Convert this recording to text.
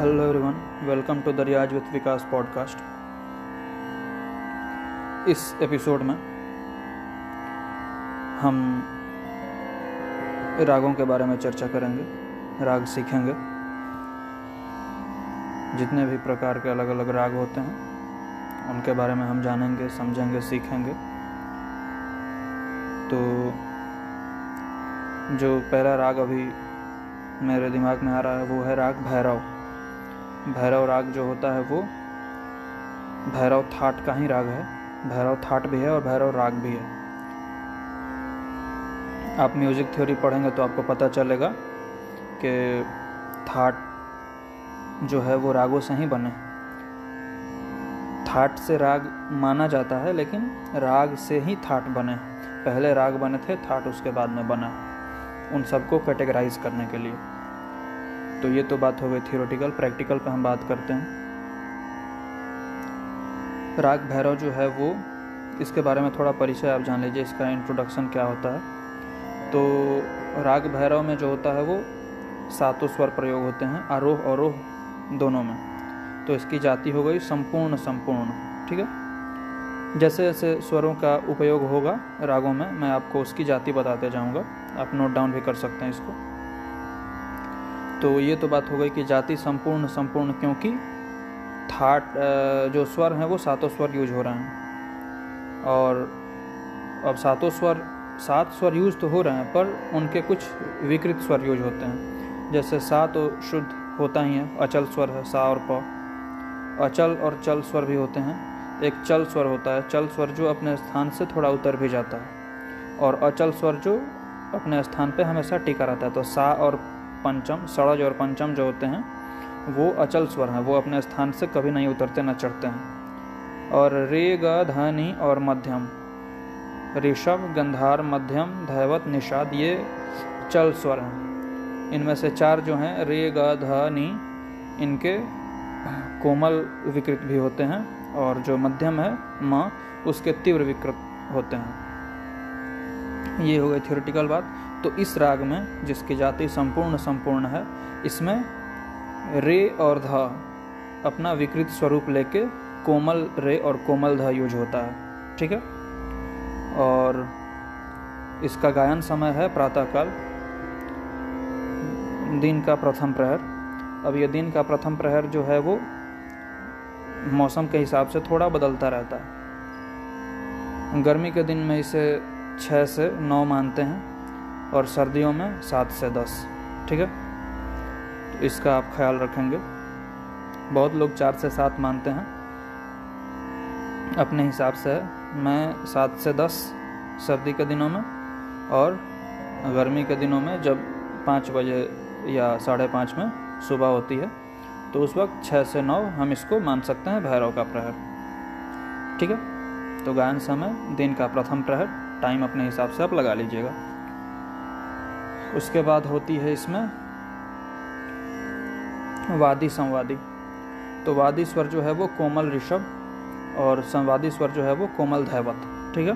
Hello everyone welcome to the Riyaz with Vikas podcast इस episode में हम रागों के बारे में चर्चा करेंगे, राग सीखेंगे। जितने भी प्रकार के अलग अलग राग होते हैं, उनके बारे में हम जानेंगे, समझेंगे, सीखेंगे। तो जो पहला राग अभी मेरे दिमाग में आ रहा है, वो है राग भैरव। भैरव राग जो होता है वो भैरव थाट का ही राग है। भैरव थाट भी है और भैरव राग भी है। आप म्यूज़िक थ्योरी पढ़ेंगे तो आपको पता चलेगा कि थाट जो है वो रागों से ही बने। थाट से राग माना जाता है, लेकिन राग से ही थाट बने पहले राग बने थे, थाट उसके बाद में बना। उन सबको कैटेगराइज करने के लिए। तो ये तो बात हो गई थियोरटिकल प्रैक्टिकल पे हम बात करते हैं। राग भैरव जो है वो, इसके बारे में थोड़ा परिचय आप जान लीजिए, इसका इंट्रोडक्शन क्या होता है। तो राग भैरव में जो होता है वो, सातों स्वर प्रयोग होते हैं, आरोह अवरोह दोनों में। तो इसकी जाति हो गई संपूर्ण संपूर्ण, ठीक है? जैसे जैसे स्वरों का उपयोग होगा रागों में, मैं आपको उसकी जाति बताते जाऊँगा। आप नोट डाउन भी कर सकते हैं इसको। तो ये तो बात हो गई कि जाति संपूर्ण संपूर्ण क्योंकि थाट जो स्वर हैं वो सातों स्वर यूज़ हो रहे हैं। और अब सातों स्वर, सात स्वर यूज़ तो हो रहे हैं, पर उनके कुछ विकृत स्वर यूज़ होते हैं। जैसे सा तो शुद्ध होता ही है, अचल स्वर है, सा और प। अचल और चल स्वर भी होते हैं। एक चल स्वर होता है, चल स्वर जो अपने स्थान से थोड़ा उतर भी जाता है। और अचल स्वर जो अपने स्थान पे हमेशा टिका रहता है तो सा और पंचम, सड़ज और पंचम जो होते हैं, वो अचल स्वर हैं, वो अपने स्थान से कभी नहीं उतरते, न चढ़ते हैं। और रे ग धनी और मध्यम, ऋषभ, गंधार, मध्यम, धैवत, निषाद, ये चल स्वर हैं। इनमें से चार जो हैं रे ग धनी, इनके कोमल विकृत भी होते हैं, और जो मध्यम है, माँ, उसके तीव्र विकृत होते हैं। ये हो गई थियोरिटिकल बात। तो इस राग में, जिसकी जाति संपूर्ण संपूर्ण है, इसमें रे और ध अपना विकृत स्वरूप लेके कोमल रे और कोमल ध यूज़ होता है, ठीक है? और इसका गायन समय है प्रातःकाल, दिन का प्रथम प्रहर। अब ये दिन का प्रथम प्रहर जो है वो मौसम के हिसाब से थोड़ा बदलता रहता है। गर्मी के दिन में इसे छः से नौ मानते हैं। और सर्दियों में सात से दस, ठीक है? तो इसका आप ख्याल रखेंगे। बहुत लोग चार से सात मानते हैं। अपने हिसाब से मैं सात से दस सर्दी के दिनों में और गर्मी के दिनों में जब पाँच बजे या साढ़े पाँच में सुबह होती है तो उस वक्त छः से नौ हम इसको मान सकते हैं भैरव का प्रहर, ठीक है? तो गायन समय, दिन का प्रथम प्रहर टाइम अपने हिसाब से आप लगा लीजिएगा। उसके बाद होती है इसमें वादी संवादी। तो वादी स्वर जो है वो कोमल ऋषभ और संवादी स्वर जो है वो कोमल धैवत।